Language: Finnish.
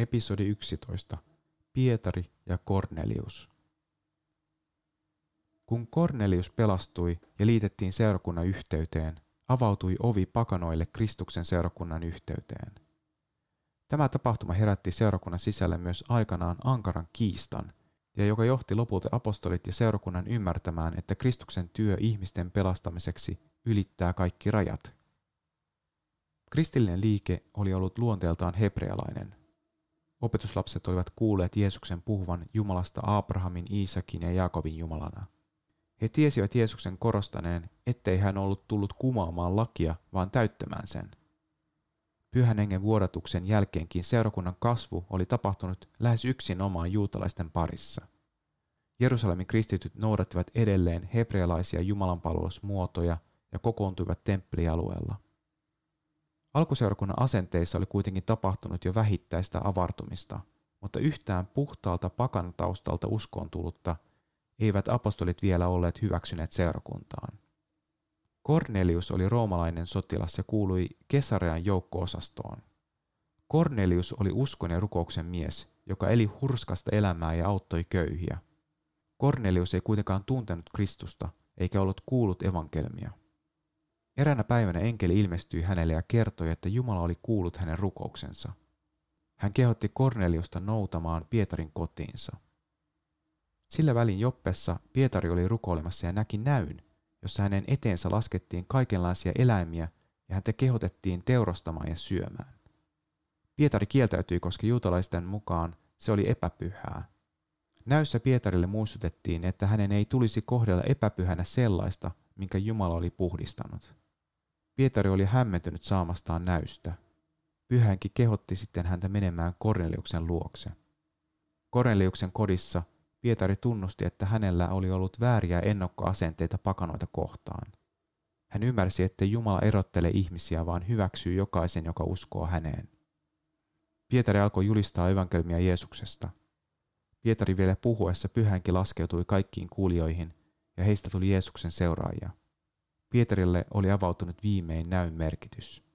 Episodi 11. Pietari ja Kornelius. Kun Kornelius pelastui ja liitettiin seurakunnan yhteyteen, avautui ovi pakanoille Kristuksen seurakunnan yhteyteen. Tämä tapahtuma herätti seurakunnan sisälle myös aikanaan ankaran kiistan, ja joka johti lopulta apostolit ja seurakunnan ymmärtämään, että Kristuksen työ ihmisten pelastamiseksi ylittää kaikki rajat. Kristillinen liike oli ollut luonteeltaan hebrealainen. Opetuslapset olivat kuulleet Jeesuksen puhuvan Jumalasta Abrahamin, Iisakin ja Jaakobin Jumalana. He tiesivät Jeesuksen korostaneen, ettei hän ollut tullut kumoamaan lakia, vaan täyttämään sen. Pyhän hengen vuodatuksen jälkeenkin seurakunnan kasvu oli tapahtunut lähes yksin omaan juutalaisten parissa. Jerusalemin kristityt noudattivat edelleen hebrealaisia jumalanpalvelusmuotoja ja kokoontuivat temppelialueella – Alkuseurakunnan asenteissa oli kuitenkin tapahtunut jo vähittäistä avartumista, mutta yhtään puhtaalta pakan taustalta uskoon tullutta eivät apostolit vielä olleet hyväksyneet seurakuntaan. Cornelius oli roomalainen sotilas ja kuului Kesarean joukkoosastoon. Cornelius oli uskon ja rukouksen mies, joka eli hurskasta elämää ja auttoi köyhiä. Cornelius ei kuitenkaan tuntenut Kristusta eikä ollut kuullut evankelmia. Eräänä päivänä enkeli ilmestyi hänelle ja kertoi, että Jumala oli kuullut hänen rukouksensa. Hän kehotti Korneliusta noutamaan Pietarin kotiinsa. Sillä välin Joppessa Pietari oli rukoilemassa ja näki näyn, jossa hänen eteensä laskettiin kaikenlaisia eläimiä ja häntä kehotettiin teurastamaan ja syömään. Pietari kieltäytyi, koska juutalaisten mukaan se oli epäpyhää. Näyssä Pietarille muistutettiin, että hänen ei tulisi kohdella epäpyhänä sellaista, minkä Jumala oli puhdistanut. Pietari oli hämmentynyt saamastaan näystä. Pyhänkin kehotti sitten häntä menemään Korneliuksen luokse. Korneliuksen kodissa Pietari tunnusti, että hänellä oli ollut vääriä ennokkoasenteita pakanoita kohtaan. Hän ymmärsi, että Jumala erottelee ihmisiä, vaan hyväksyy jokaisen, joka uskoo häneen. Pietari alkoi julistaa evankelmia Jeesuksesta. Pietari vielä puhuessa pyhänkin laskeutui kaikkiin kuulijoihin, ja heistä tuli Jeesuksen seuraajia. Pietarille oli avautunut viimein näyn merkitys.